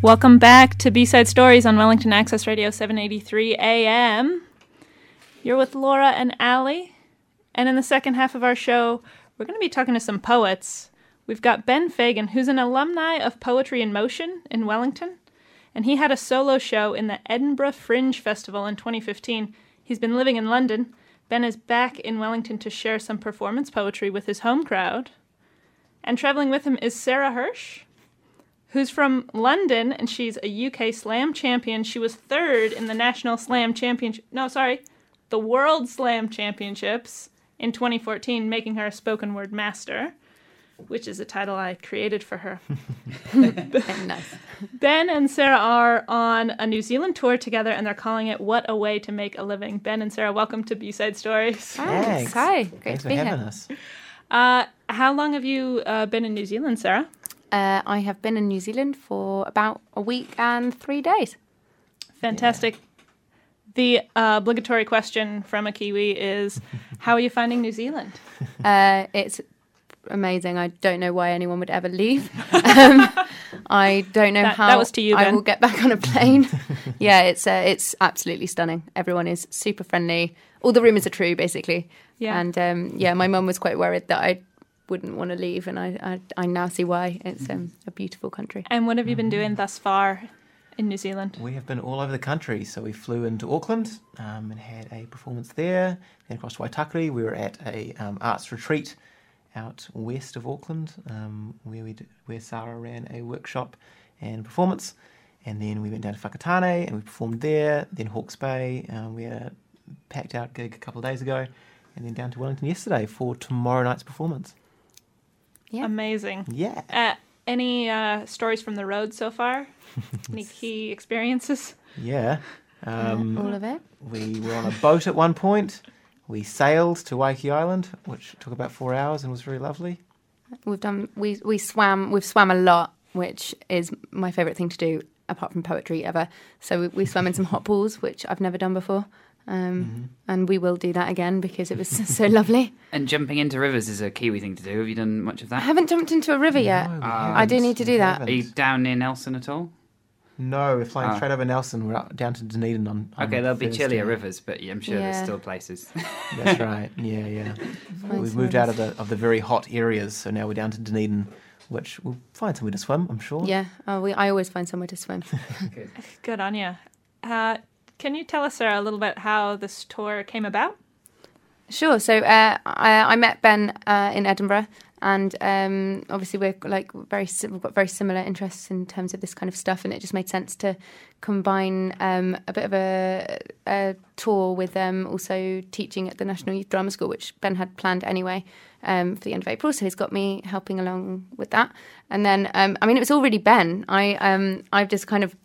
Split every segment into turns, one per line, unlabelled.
Welcome back to B Side Stories on Wellington Access Radio 783 AM. You're with Laura and Allie, and in the second half of our show, we're going to be talking to some poets. We've got Ben Fagan, who's an alumni of Poetry in Motion in Wellington, and he had a solo show in the Edinburgh Fringe Festival in 2015. He's been living in London. Ben is back in Wellington to share some performance poetry with his home crowd. And traveling with him is Sarah Hirsch, who's from London, and she's a UK Slam champion. She was third in the National Slam Championship. No, sorry, the World Slam Championships in 2014, making her a spoken word master, which is a title I created for her.
nice.
Ben and Sarah are on a New Zealand tour together, and they're calling it "What a Way to Make a Living." Ben and Sarah, welcome to B-Side Stories.
Thanks. Hi. Great
Thanks
to
for
be
having
here.
us.
Uh, how long have you uh, been in New Zealand, Sarah?
Uh, I have been in New Zealand for about a week and three days.
Fantastic. The uh, obligatory question from a Kiwi is, "How are you finding New Zealand?"
Uh, it's amazing. I don't know why anyone would ever leave. Um, I don't know
That-
how
that was to you,
I will get back on a plane. yeah, it's uh, it's absolutely stunning. Everyone is super friendly. All the rumours are true, basically.
Yeah.
And um, yeah, my mum was quite worried that I wouldn't want to leave, and I I, I now see why. It's um, a beautiful country.
And what have you been doing thus far in New Zealand?
We have been all over the country. So we flew into Auckland um, and had a performance there. Then across to Waitakere, we were at a um, arts retreat out west of Auckland, um, where we where Sarah ran a workshop and performance. And then we went down to Whakatane and we performed there. Then Hawke's Bay, um, we had a packed out gig a couple of days ago. And then down to Wellington yesterday for tomorrow night's performance.
Yeah.
Amazing.
Yeah.
Uh, any uh, stories from the road so far? any key experiences?
Yeah. Um,
All of it.
We were on a boat at one point. We sailed to Waiheke Island, which took about four hours and was very lovely.
We've done we we swam we've swam a lot, which is my favourite thing to do apart from poetry ever. So we, we swam in some hot pools, which I've never done before, um, and we will do that again because it was so lovely.
And jumping into rivers is a Kiwi thing to do. Have you done much of that?
I
that?
haven't jumped into a river yet.
No, we
I
do need to do
We
that.
Are you down near Nelson at all?
No, we're flying
Ah.
straight over Nelson. We're up, down to Dunedin on. on
Okay, there'll be chillier rivers, but yeah, I'm sure
Yeah.
there's still places.
That's right. Yeah, yeah.
Nice,
We've moved out of the of the very hot areas, so now we're down to Dunedin, which we'll find somewhere to swim. I'm sure.
Yeah, oh, we, I always find somewhere to swim.
Good.
Good on you. Uh, can you tell us, Sarah, a little bit how this tour came about?
Sure. So uh, I, I met Ben uh, in Edinburgh, and um, obviously we're like very we've got very similar interests in terms of this kind of stuff, and it just made sense to combine um, a bit of a, a tour with um, also teaching at the National Youth Drama School, which Ben had planned anyway um, for the end of April. So he's got me helping along with that, and then um, I mean it was already Ben. I um, I've just kind of.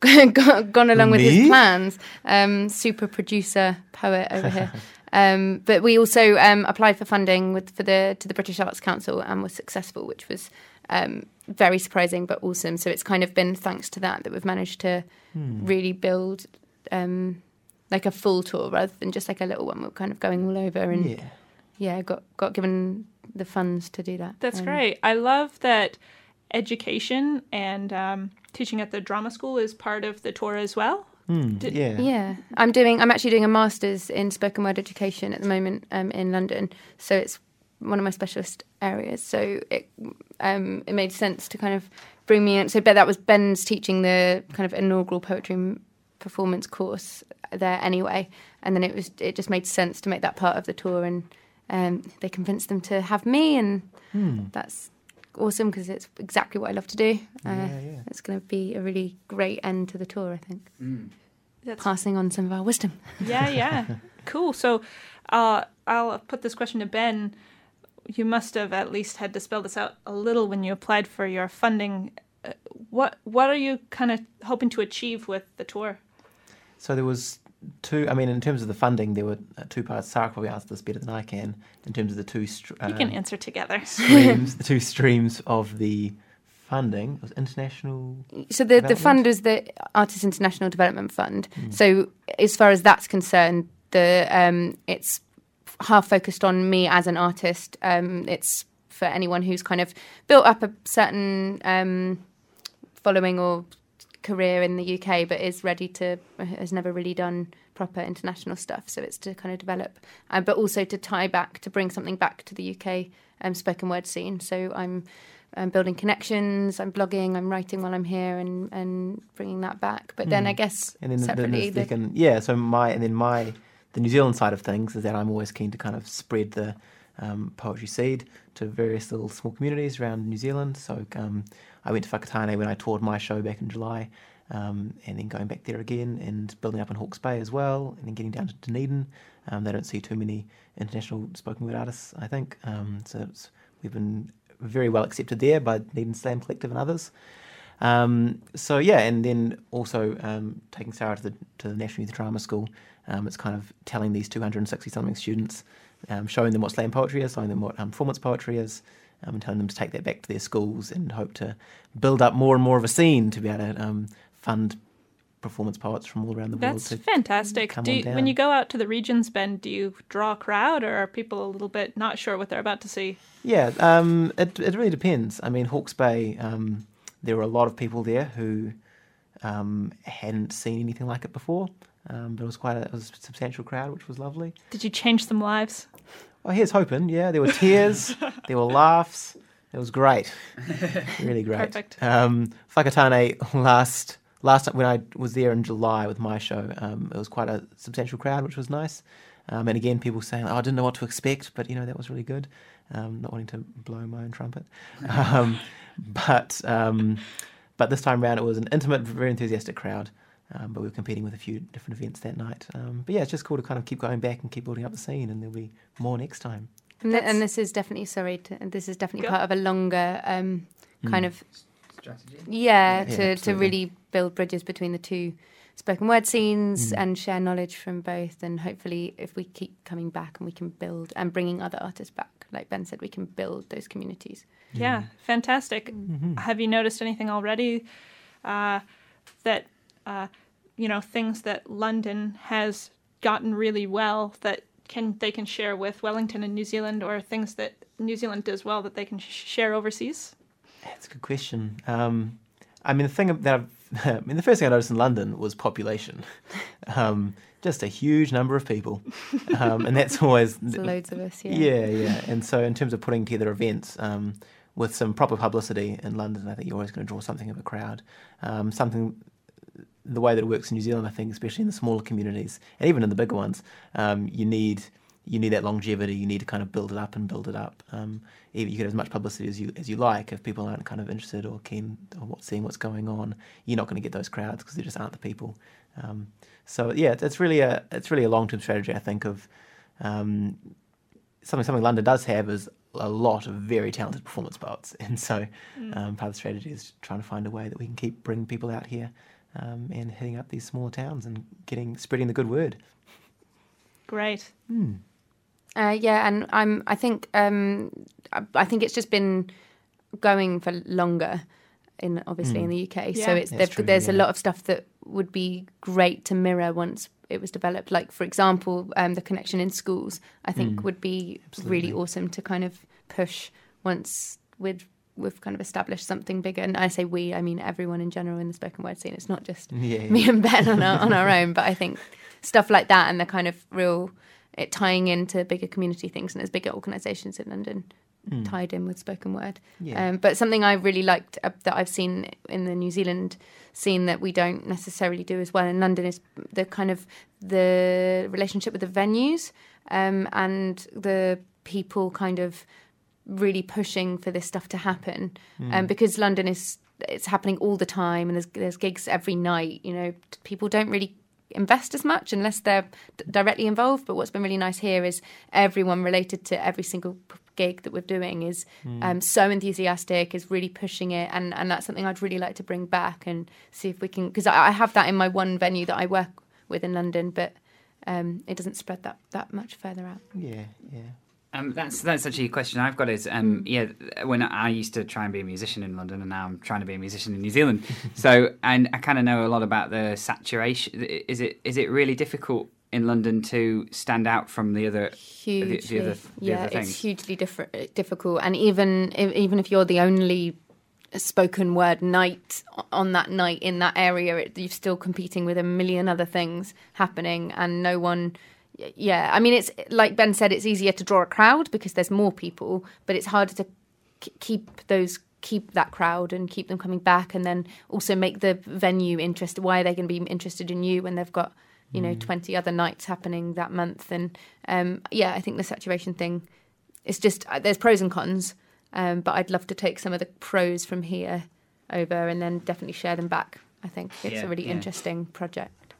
gone gone along with
Me?
his plans. Um, super producer poet over here. Um, but we also um, applied for funding with for the to the British Arts Council and was successful, which was um, very surprising but awesome. So it's kind of been thanks to that that we've managed to
Hmm.
really build um, like a full tour rather than just like a little one. We're kind of going all over and yeah,
Yeah.
got got given the funds to do that.
That's
Um,
great. I love that education and um, teaching at the drama school is part of the tour as well. Did-
yeah.
Yeah, I'm doing. I'm actually doing a master's in spoken word education at the moment um, in London. So it's one of my specialist areas. So it um, it made sense to kind of bring me in. So, but that was Ben's teaching the kind of inaugural poetry performance course there anyway, and then it was it just made sense to make that part of the tour, and um, they convinced them to have me, and
Hmm.
that's awesome because it's exactly what I love to do. Uh,
Yeah, yeah.
It's going to be a really great end to the tour, I think
Mm.
That's
passing on some of our wisdom.
yeah, yeah, cool. So, uh, I'll put this question to Ben. You must have at least had to spell this out a little when you applied for your funding. Uh, what what are you kind of hoping to achieve with the tour?
So there was two. I mean, in terms of the funding, there were uh, two parts. Sarah probably answered this better than I can. In terms of the two str-
You can
um,
answer together.
streams, the two streams of the funding it was international.
So the, the
Development?
fund is the Artists International Development Fund. So as far as that's concerned, the um, it's half focused on me as an artist. Um, it's for anyone who's kind of built up a certain um, following or career in the UK, but is ready to has never really done proper international stuff. So it's to kind of develop, uh, but also to tie back to bring something back to the UK um, spoken word scene. So I'm. I'm building connections. I'm blogging. I'm writing while I'm here, and, and bringing that back. But then I guess
Hmm. And then,
separately,
the
the-
second, yeah. So my and then my the New Zealand side of things is that I'm always keen to kind of spread the um, poetry seed to various little small communities around New Zealand. So um, I went to Whakatane when I toured my show back in July, um, and then going back there again and building up in Hawke's Bay as well, and then getting down to Dunedin. Um, they don't see too many international spoken word artists, I think. Um, so we've been very well accepted there by Dunedin Slam Collective and others. Um, so yeah, and then also um, taking Sarah to the to the National Youth Drama School. Um, it's kind of telling these 260 something students, um, showing them what slam poetry is, showing them what um, performance poetry is, um, and telling them to take that back to their schools and hope to build up more and more of a scene to be able to um, fund performance poets from all around the
That's
world. To,
fantastic. Do you, when you go out to the regions, Ben, do you draw a crowd, or are people a little bit not sure what they're about to see?
Yeah, um, it it really depends. I mean, Hawke's Bay, um, there were a lot of people there who um, hadn't seen anything like it before, um, but it was quite a, it was a substantial crowd, which was lovely.
Did you change some lives?
Well, here's hoping. Yeah, there were tears, there were laughs. It was great, really great.
Perfect.
Um, Whakatane last last time when I was there in July with my show, um, it was quite a substantial crowd, which was nice. Um, and again, people saying, "Oh, I didn't know what to expect," but you know that was really good. Um, not wanting to blow my own trumpet, um, but um, but this time around it was an intimate, very enthusiastic crowd. Um, but we were competing with a few different events that night. Um, but yeah, it's just cool to kind of keep going back and keep building up the scene, and there'll be more next time.
And, th- and this is definitely sorry. To, this is definitely
Go.
part of a longer um, kind
Mm.
of
Strategy.
yeah,
Yeah,
to to really build bridges between the two spoken word scenes
Mm.
and share knowledge from both. And hopefully, if we keep coming back and we can build and bringing other artists back, like Ben said, we can build those communities.
Yeah, fantastic.
Mm-hmm.
Have you noticed anything already uh, that uh, you know things that London has gotten really well that can they can share with Wellington and New Zealand, or things that New Zealand does well that they can sh- share overseas?
That's a good question. Um, I mean, the thing that I've, I mean, the first thing I noticed in London was population. Um, just a huge number of people, um, and that's always
There's loads of us. Yeah.
yeah, yeah. And so, in terms of putting together events um, with some proper publicity in London, I think you're always going to draw something of a crowd. Um, something the way that it works in New Zealand, I think, especially in the smaller communities and even in the bigger ones, um, you need you need that longevity. You need to kind of build it up and build it up. Um, even you get as much publicity as you as you like. If people aren't kind of interested or keen on what, seeing what's going on, you're not going to get those crowds because they just aren't the people. Um, so yeah, it's really a it's really a long term strategy. I think of um, something something London does have is a lot of very talented performance poets, and so um, part of the strategy is trying to find a way that we can keep bringing people out here um, and hitting up these smaller towns and getting spreading the good word.
Great.
Uh, yeah, and I'm. I think. Um, I, I think it's just been going for longer. In obviously in the UK, so it's
That's true,
there's a lot of stuff that would be great to mirror once it was developed. Like for example, um, the connection in schools, I think
Mm.
would be
Absolutely.
really awesome to kind of push once we'd we've kind of established something bigger. And I say we, I mean everyone in general in the spoken word scene. It's not just
Yeah,
me and Ben on our, on our own. But I think stuff like that and the kind of real it tying into bigger community things and there's bigger organisations in London
Mm.
tied in with spoken word.
yeah.
Um, but something I really liked uh, that I've seen in the New Zealand scene that we don't necessarily do as well in London is the kind of the relationship with the venues um, and the people kind of really pushing for this stuff to happen
Hmm.
um, because London is it's happening all the time and there's there's gigs every night. You know, people don't really invest as much unless they're d- directly involved. But what's been really nice here is everyone related to every single p- gig that we're doing is um, so enthusiastic, is really pushing it, and and that's something I'd really like to bring back and see if we can because I, I have that in my one venue that I work with in London, but. Um, it doesn't spread that, that much further out.
yeah, yeah.
Um, that's that's actually a question I've got. Is um, yeah, when I used to try and be a musician in London, and now I'm trying to be a musician in New Zealand. so, and I kind of know a lot about the saturation. Is it is it really difficult in London to stand out from the other?
hugely
the other- the
yeah
other
it's hugely different difficult and even if, even if you're the only spoken word night on that night in that area. It, you're still competing with a million other things happening, and no one. Yeah, I mean, it's like Ben said, it's easier to draw a crowd because there's more people, but it's harder to k- keep those keep that crowd and keep them coming back, and then also make the venue interested. Why are they going to be interested in you when they've got you know 20 other nights happening that month? And um, yeah, I think the saturation thing. It's just uh, there's pros and cons, um, but I'd love to take some of the pros from here over and then definitely share them back. I think it's
Yeah,
a really
yeah.
interesting project.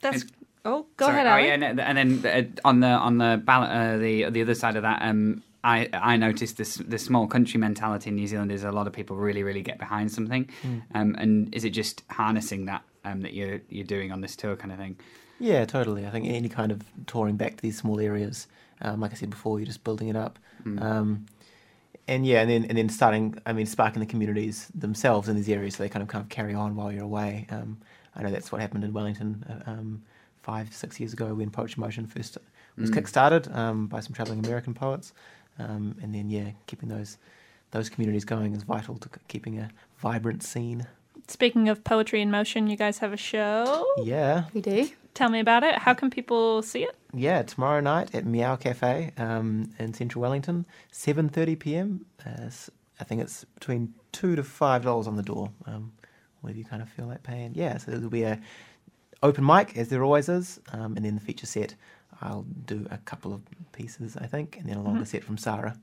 That's
And-
oh, go
Sorry,
ahead,
oh, yeah, and, and then uh, on the on the ball- uh, the the other side of that, um, I I noticed this the small country mentality in New Zealand is a lot of people really really get behind something, um, and is it just harnessing that um, that you're you're doing on this tour kind of thing?
Yeah, totally. I think any kind of touring back to these small areas, um, like I said before, you're just building it up. Um, and yeah, and then and then starting, I mean, sparking the communities themselves in these areas, so they kind of kind of carry on while you're away. Um, I know that's what happened in Wellington uh, um, five, six years ago when Poetry Motion first was
Mm.
kick-started um, by some traveling American poets, um, and then yeah, keeping those those communities going is vital to keeping a vibrant scene.
Speaking of poetry in motion, you guys have a show.
Yeah,
We do.
Tell me about it. How can people see it?
Yeah, tomorrow night at Meow Cafe um, in Central Wellington, seven thirty p.m. Uh, s- I think it's between two to five dollars on the door. Um, whether you kind of feel like paying, yeah. So there'll be a open mic as there always is, um, and then the feature set. I'll do a couple of pieces, I think, and then a longer set from Sarah.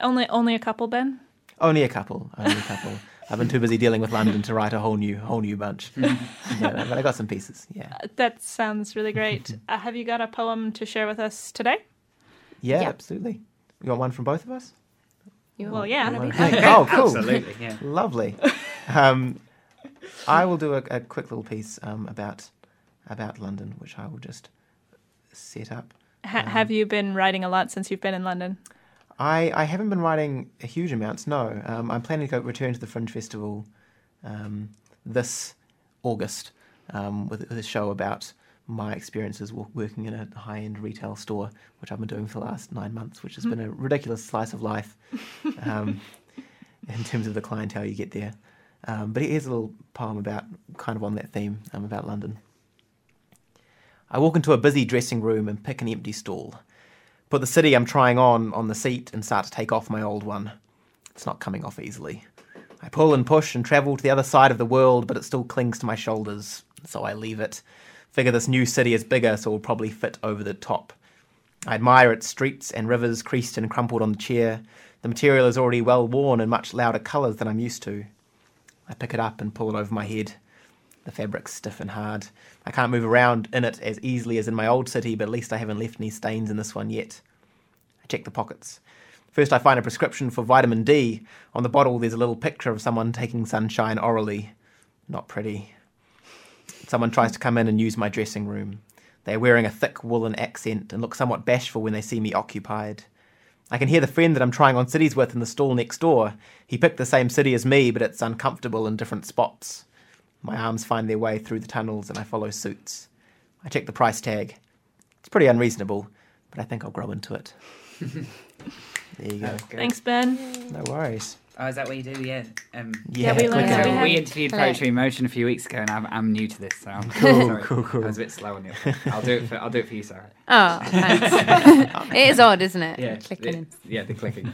Only only a couple, Ben.
Only a couple, only a couple. I've been too busy dealing with London to write a whole new, whole new bunch. but, but I got some pieces. Yeah,
Uh, That sounds really great. uh, have you got a poem to share with us today?
yeah,
Yeah.
absolutely. You want one from both of us?
You're-
Well, yeah.
You want to
be?
Oh, cool.
Absolutely, yeah.
Lovely. Um, I will do a, a quick little piece um, about about London, which I will just set up.
Ha- have you been writing a lot since you've been in London?
I, I haven't been writing a huge amounts. No, um, I'm planning to go return to the Fringe Festival um, this August um, with, with a show about my experiences working in a high end retail store, which I've been doing for the last nine months, which has been a ridiculous slice of life um, in terms of the clientele you get there. Um, but here's a little poem about kind of on that theme um, about London. I walk into a busy dressing room and pick an empty stall. Put the city I'm trying on on the seat and start to take off my old one. It's not coming off easily. I pull and push and travel to the other side of the world, but it still clings to my shoulders, so I leave it. Figure this new city is bigger, so it'll probably fit over the top. I admire its streets and rivers creased and crumpled on the chair. The material is already well worn in much louder colours than I'm used to. I pick it up and pull it over my head. The fabric's stiff and hard. I can't move around in it as easily as in my old city, but at least I haven't left any stains in this one yet. I check the pockets. First, I find a prescription for vitamin D. On the bottle, there's a little picture of someone taking sunshine orally. Not pretty. Someone tries to come in and use my dressing room. They are wearing a thick woolen accent and look somewhat bashful when they see me occupied. I can hear the friend that I'm trying on cities with in the stall next door. He picked the same city as me, but it's uncomfortable in different spots. My arms find their way through the tunnels and I follow suits. I check the price tag. It's pretty unreasonable, but I think I'll grow into it. there you go.
Thanks, Ben.
No worries.
Oh, is that what you do? Yeah. Um,
Yeah, we learned
click
that we
we interviewed
Hello.
Poetry in Motion a few weeks ago, and I'm, I'm new to this, so I'm
Cool,
sorry.
cool, cool.
I was a bit slow on you. I'll do it. For, I'll do it for you, Sarah.
Oh, thanks. it is odd, isn't it?
Yeah,
Clicking.
it- yeah, the clicking.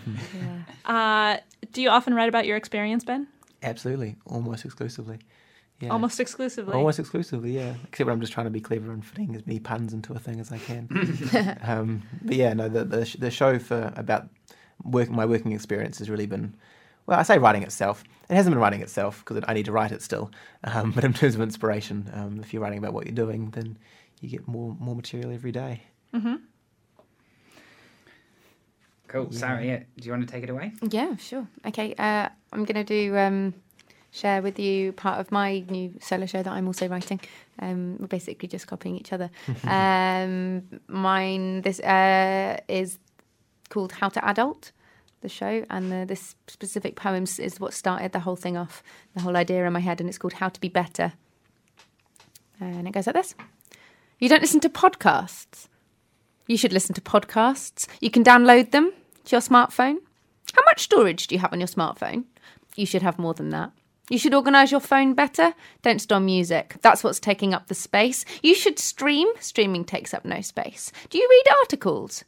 Yeah.
Uh, do you often write about your experience, Ben?
Absolutely, almost exclusively. Yeah.
Almost exclusively.
Almost exclusively, yeah. Except when I'm just trying to be clever and fitting as many puns into a thing as I can. um, but yeah, no, the, the sh- the show for about working my working experience has really been, well, I say writing itself. It hasn't been writing itself because I need to write it still. Um, but in terms of inspiration, um, if you're writing about what you're doing, then you get more more material every day.
Mm-hmm.
Cool,
Yeah.
Sarah. Yeah, do you want to take it away?
Yeah, sure. Okay, uh, I'm going to do um, share with you part of my new solo show that I'm also writing. Um, we're basically just copying each other. um, mine this uh, is called How to Adult, the show, and the, this specific poems is what started the whole thing off, the whole idea in my head, and it's called How to Be Better. And it goes like this: You don't listen to podcasts. You should listen to podcasts. You can download them to your smartphone. How much storage do you have on your smartphone? You should have more than that. You should organise your phone better. Don't store music. That's what's taking up the space. You should stream. Streaming takes up no space. Do you read articles?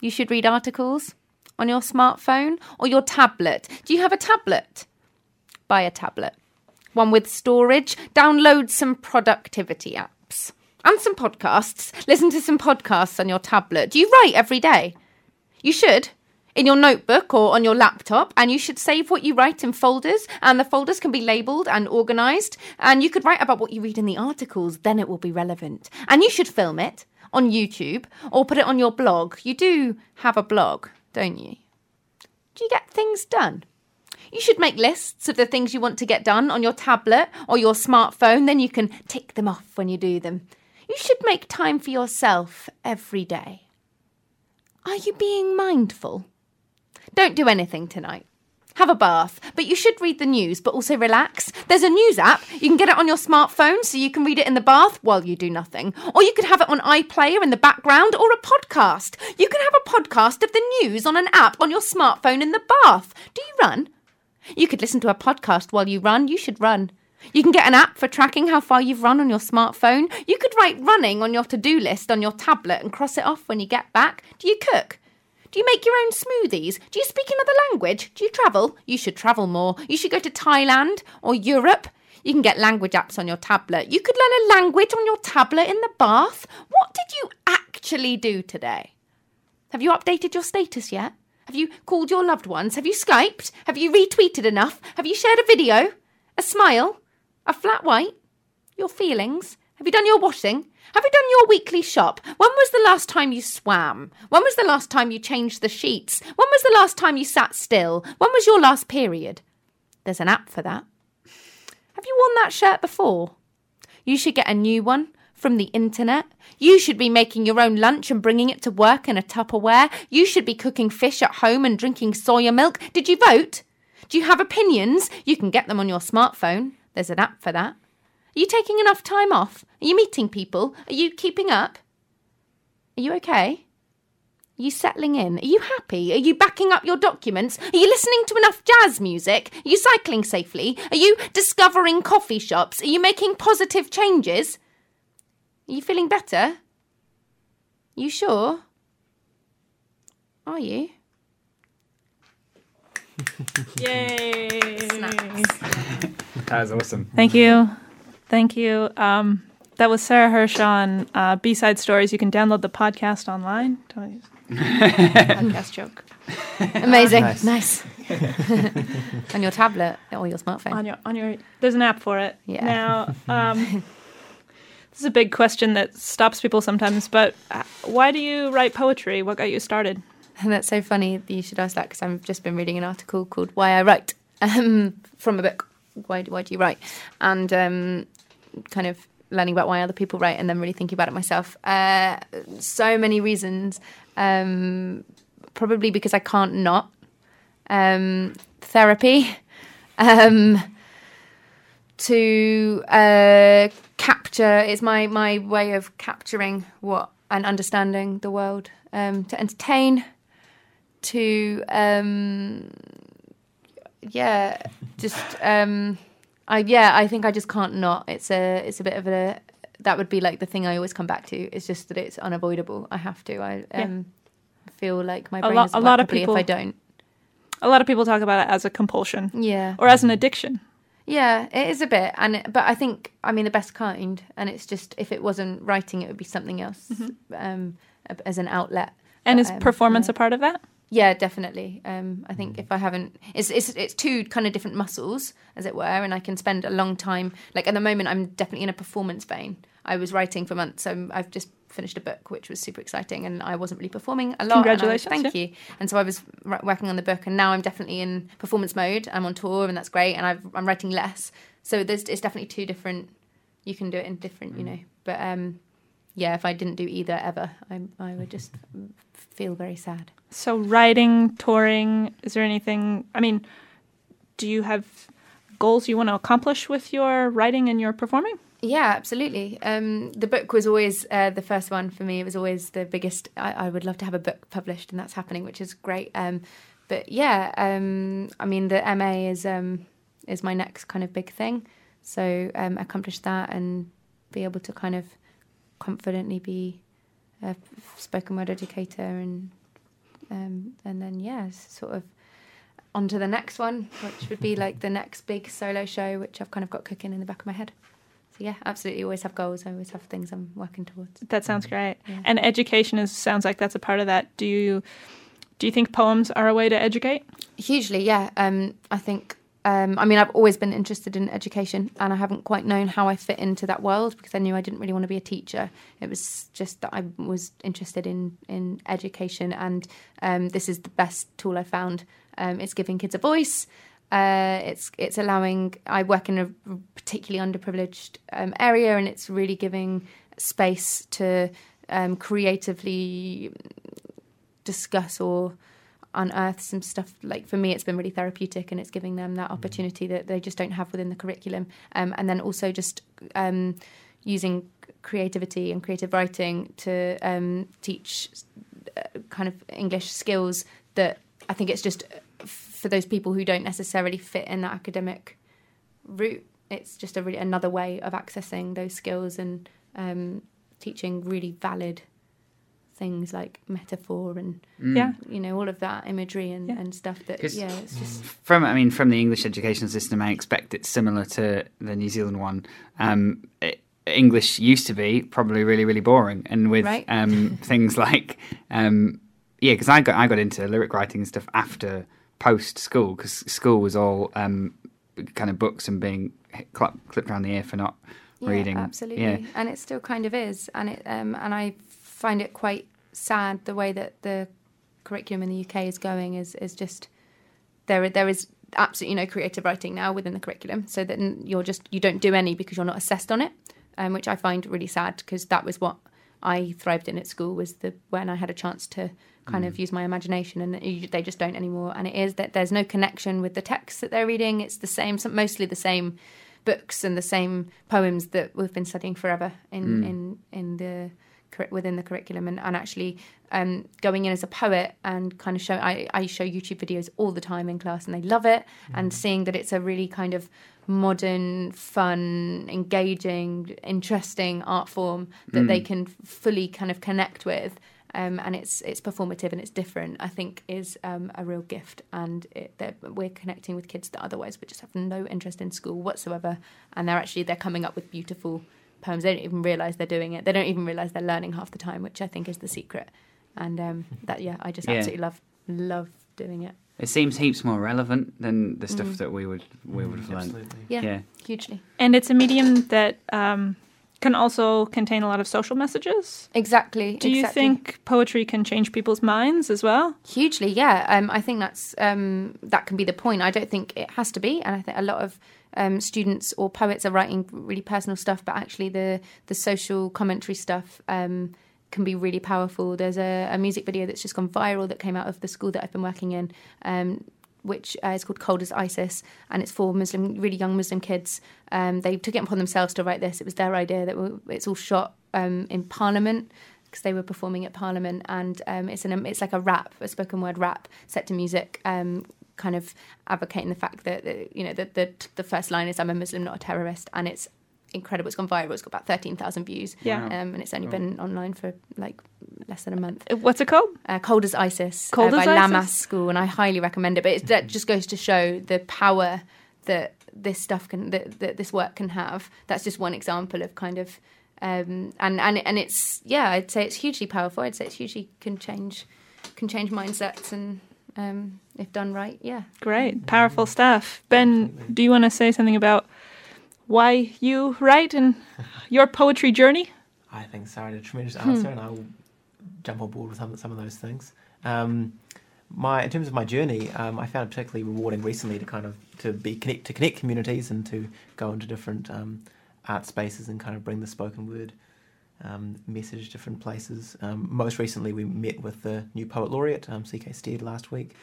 You should read articles on your smartphone or your tablet. Do you have a tablet? Buy a tablet. One with storage. Download some productivity apps and some podcasts. Listen to some podcasts on your tablet. Do you write every day? You should. In your notebook or on your laptop, and you should save what you write in folders, and the folders can be labelled and organised. And you could write about what you read in the articles, then it will be relevant. And you should film it on YouTube or put it on your blog. You do have a blog, don't you? Do you get things done? You should make lists of the things you want to get done on your tablet or your smartphone, then you can tick them off when you do them. You should make time for yourself every day. Are you being mindful? Don't do anything tonight. Have a bath, but you should read the news, but also relax. There's a news app. You can get it on your smartphone so you can read it in the bath while you do nothing. Or you could have it on iPlayer in the background or a podcast. You can have a podcast of the news on an app on your smartphone in the bath. Do you run? You could listen to a podcast while you run. You should run. You can get an app for tracking how far you've run on your smartphone. You could write running on your to do list on your tablet and cross it off when you get back. Do you cook? Do you make your own smoothies? Do you speak another language? Do you travel? You should travel more. You should go to Thailand or Europe. You can get language apps on your tablet. You could learn a language on your tablet in the bath. What did you actually do today? Have you updated your status yet? Have you called your loved ones? Have you Skyped? Have you retweeted enough? Have you shared a video? A smile? A flat white? Your feelings? Have you done your washing? Have you done your weekly shop? When was the last time you swam? When was the last time you changed the sheets? When was the last time you sat still? When was your last period? There's an app for that. Have you worn that shirt before? You should get a new one from the internet. You should be making your own lunch and bringing it to work in a Tupperware. You should be cooking fish at home and drinking soya milk. Did you vote? Do you have opinions? You can get them on your smartphone. There's an app for that. Are you taking enough time off? Are you meeting people? Are you keeping up? Are you okay? Are you settling in? Are you happy? Are you backing up your documents? Are you listening to enough jazz music? Are you cycling safely? Are you discovering coffee shops? Are you making positive changes? Are you feeling better? You sure? Are you?
Yay!
That was awesome.
Thank you. Thank you. Um, that was Sarah Hirsch on uh, B-Side Stories. You can download the podcast online.
Podcast joke. Amazing.
Nice.
Nice. on your tablet or your smartphone.
on your on your there's an app for it
Yeah.
now um this is a big question that stops people sometimes but uh, why do you write poetry what got you started
And that's so funny that you should ask that because I've just been reading an article called "Why I Write" um, from a book. Why Why do you write? And um, kind of learning about why other people write, and then really thinking about it myself. Uh, so many reasons. Um, probably because I can't not. Um, therapy. Um, to uh, capture is my my way of capturing what and understanding the world. Um, to entertain, to um, yeah, just um, I yeah, I think I just can't not. It's a it's a bit of a that would be like the thing I always come back to. It's just that it's unavoidable. I have to. I
Yeah.
um, feel like my
A
brain
lo-
doesn't
a lot of people-
if I don't.
a lot of people talk about it as a compulsion
Yeah,
or as an addiction
Yeah, it is a bit, and it- but I think I mean the best kind, and it's just if it wasn't writing, it would be something else um, as an outlet.
and
But,
is
um,
performance
yeah.
a part of that
Yeah, definitely. Um, I think if I haven't, it's it's it's two kind of different muscles, as it were, and I can spend a long time. Like at the moment, I'm definitely in a performance vein. I was writing for months, so I've just finished a book, which was super exciting, and I wasn't really performing a lot. and I-
Congratulations,
thank
yeah.
you. And so I was r- working on the book, and now I'm definitely in performance mode. I'm on tour, and that's great. And I've, I'm writing less, so there's it's definitely two different. You can do it in different, you know. But um, yeah, if I didn't do either ever, I I would just feel very sad.
so writing touring is there anything i mean do you have goals you want to accomplish with your writing and your performing
Yeah, absolutely. Um, the book was always uh, the first one for me. It was always the biggest. I, I would love to have a book published, and that's happening, which is great. Um, but yeah, um, I mean the MA is um, is my next kind of big thing. So um, accomplish that and be able to kind of confidently be a spoken word educator and um, and then yeah, sort of on to the next one, which would be like the next big solo show, which I've kind of got cooking in the back of my head. So yeah, absolutely, always have goals. I always have things I'm working towards.
That sounds great.
Yeah.
And education is sounds like that's a part of that. Do you do you think poems are a way to educate?
Hugely, yeah. Um, I think. Um, I mean, I've always been interested in education, and I haven't quite known how I fit into that world because I knew I didn't really want to be a teacher. It was just that I was interested in in education, and um, this is the best tool I found. Um, it's giving kids a voice. Uh, it's it's allowing. I work in a particularly underprivileged um, area, and it's really giving space to um, creatively discuss or unearth some stuff like for me it's been really therapeutic and it's giving them that opportunity that they just don't have within the curriculum. Um, and then also just um, using creativity and creative writing to um, teach uh, kind of english skills that i think it's just for those people who don't necessarily fit in that academic route it's just a really another way of accessing those skills and um, teaching really valid things like metaphor and
Mm.
Yeah.
you know all of that imagery and,
Yeah.
and stuff that
'Cause-
yeah it's just
From I mean, from the English education system, I expect it's similar to the New Zealand one. Um, it, English used to be probably really, really boring, and with
Right.
um, things like um, yeah, because I got I got into lyric writing and stuff after post school because school was all um, kind of books and being cl- clipped around the ear for not
yeah,
reading.
absolutely
Yeah.
and it still kind of is and it um, and I find it quite sad the way that the curriculum in the UK is going is is just there there is absolutely no creative writing now within the curriculum. So that you're just you don't do any because you're not assessed on it um, which I find really sad because that was what I thrived in at school was the when I had a chance to kind of use my imagination and you- they just don't anymore. And it is that there's no connection with the text that they're reading. It's the same some- mostly the same books and the same poems that we've been studying forever in in in the within the curriculum and, and actually um, going in as a poet and kind of show I, I show YouTube videos all the time in class and they love it and seeing that it's a really kind of modern fun engaging interesting art form that they can fully kind of connect with um, and it's it's performative and it's different. I think is um, a real gift, and it, that we're connecting with kids that otherwise would just have no interest in school whatsoever, and they're actually they're coming up with beautiful poems. They don't even realize they're doing it. They don't even realize they're learning half the time, which I think is the secret. And um, that yeah, I just
Yeah.
absolutely love love doing it.
It seems heaps more relevant than the stuff
Mm.
that we would we would have learned.
Absolutely.
Yeah,
Yeah.
hugely.
And it's a medium that um, can also contain a lot of social messages.
Exactly.
Do you
exactly.
think poetry can change people's minds as well?
Hugely, yeah. Um, I think that's um, that can be the point. I don't think it has to be, and I think a lot of um, students or poets are writing really personal stuff, but actually the the social commentary stuff um, can be really powerful. There's a, a music video that's just gone viral that came out of the school that I've been working in. Um, which uh, is called Cold as ISIS, and it's for Muslim, really young Muslim kids. Um, they took it upon themselves to write this. It was their idea. That it's all shot um, in Parliament because they were performing at Parliament, and um, it's an it's like a rap, a spoken word rap set to music, um, kind of advocating the fact that, that you know the, the the first line is "I'm a Muslim, not a terrorist," and it's incredible. It's gone viral. It's got about thirteen thousand views,
Yeah.
Um, and it's only been online for like less than a month.
Uh, What's it called?
Uh, Cold as ISIS
Cold
uh,
as
by
Isis?
Lamas School, and I highly recommend it. But it, that just goes to show the power that this stuff can, that, that this work can have. That's just one example of kind of, um, and and and it's yeah, I'd say it's hugely powerful. I'd say it's hugely can change, can change mindsets, and um, if done right, yeah.
Great, powerful stuff. Ben, do you want to say something about why you write and your poetry journey?
I think Sarah did a tremendous answer, and I'll jump on board with some, some of those things. Um, my in terms of my journey, um, I found it particularly rewarding recently to kind of to be connect to connect communities and to go into different um, art spaces and kind of bring the spoken word um, message different places. Um, most recently, we met with the new poet laureate, um, C.K. Stead, last week,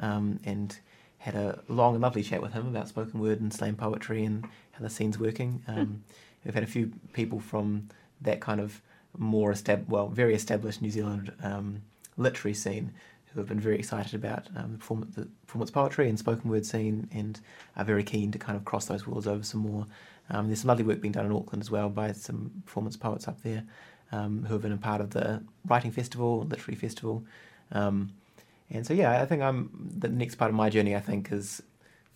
um, and had a long and lovely chat with him about spoken word and slam poetry and how the scene's working. Um, We've had a few people from that kind of more estab- well, very established New Zealand um, literary scene who have been very excited about um, the, perform- the performance poetry and spoken word scene and are very keen to kind of cross those worlds over some more. Um, there's some lovely work being done in Auckland as well by some performance poets up there um, who have been a part of the writing festival, literary festival. Um, and so, yeah, I think I'm the next part of my journey. I think is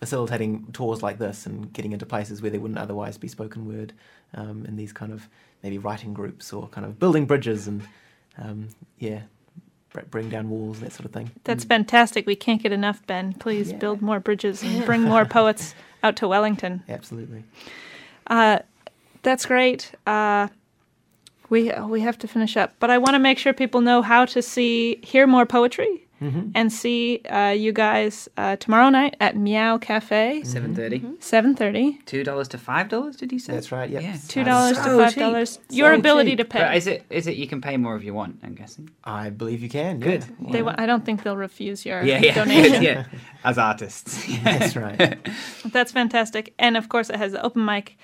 facilitating tours like this and getting into places where there wouldn't otherwise be spoken word um, in these kind of maybe writing groups or kind of building bridges and um, yeah, bring down walls that sort of thing.
That's fantastic. We can't get enough, Ben. Please
Yeah.
build more bridges and bring more poets out to Wellington.
Absolutely.
Uh, that's great. Uh, we we have to finish up, but I want to make sure people know how to see, hear more poetry,
Mm-hmm.
and see uh, you guys uh, tomorrow night at Meow Cafe,
Seven thirty.
seven thirty.
Two dollars to five dollars? Did you say?
That's right. Yep.
Yeah.
Two dollars
So
to five dollars. Your
So
ability
cheap.
to pay.
But is it is it you can pay more if you want? I'm guessing.
I believe you can.
Good.
Yeah.
They, wa- I don't think they'll refuse your
Yeah, yeah,
donation.
yeah. As artists.
That's right.
That's fantastic. And of course, it has the open mic,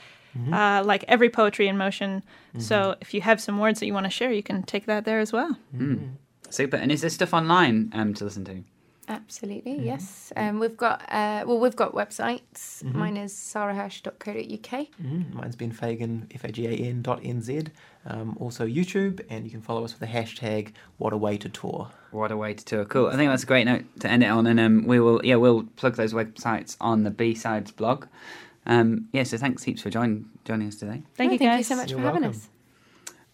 uh, like every Poetry in Motion. So if you have some words that you want to share, you can take that there as well.
Mm. Super. And is there stuff online um, to listen to?
Absolutely, yes. Um, we've got uh, well, we've got websites.
Mm-hmm.
Mine is sarahhersh.co.uk.
Mhm. Mine's Ben Fagan, F A G A N dot N Z. Um, also YouTube, and you can follow us with the hashtag What a Way to Tour.
What a way to tour. Cool. I think that's a great note to end it on. And um, we will, yeah, we'll plug those websites on the B Sides blog. Um, yeah, so thanks heaps for join, joining us today.
Thank
Oh,
you,
thank
guys.
you so much
You're
for having us.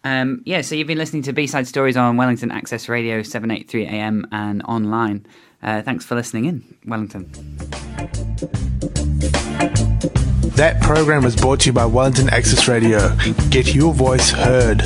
Um, yeah, so you've been listening to B Side Stories on Wellington Access Radio 783 AM and online. Uh, thanks for listening in, Wellington.
That program was brought to you by Wellington Access Radio. Get your voice heard.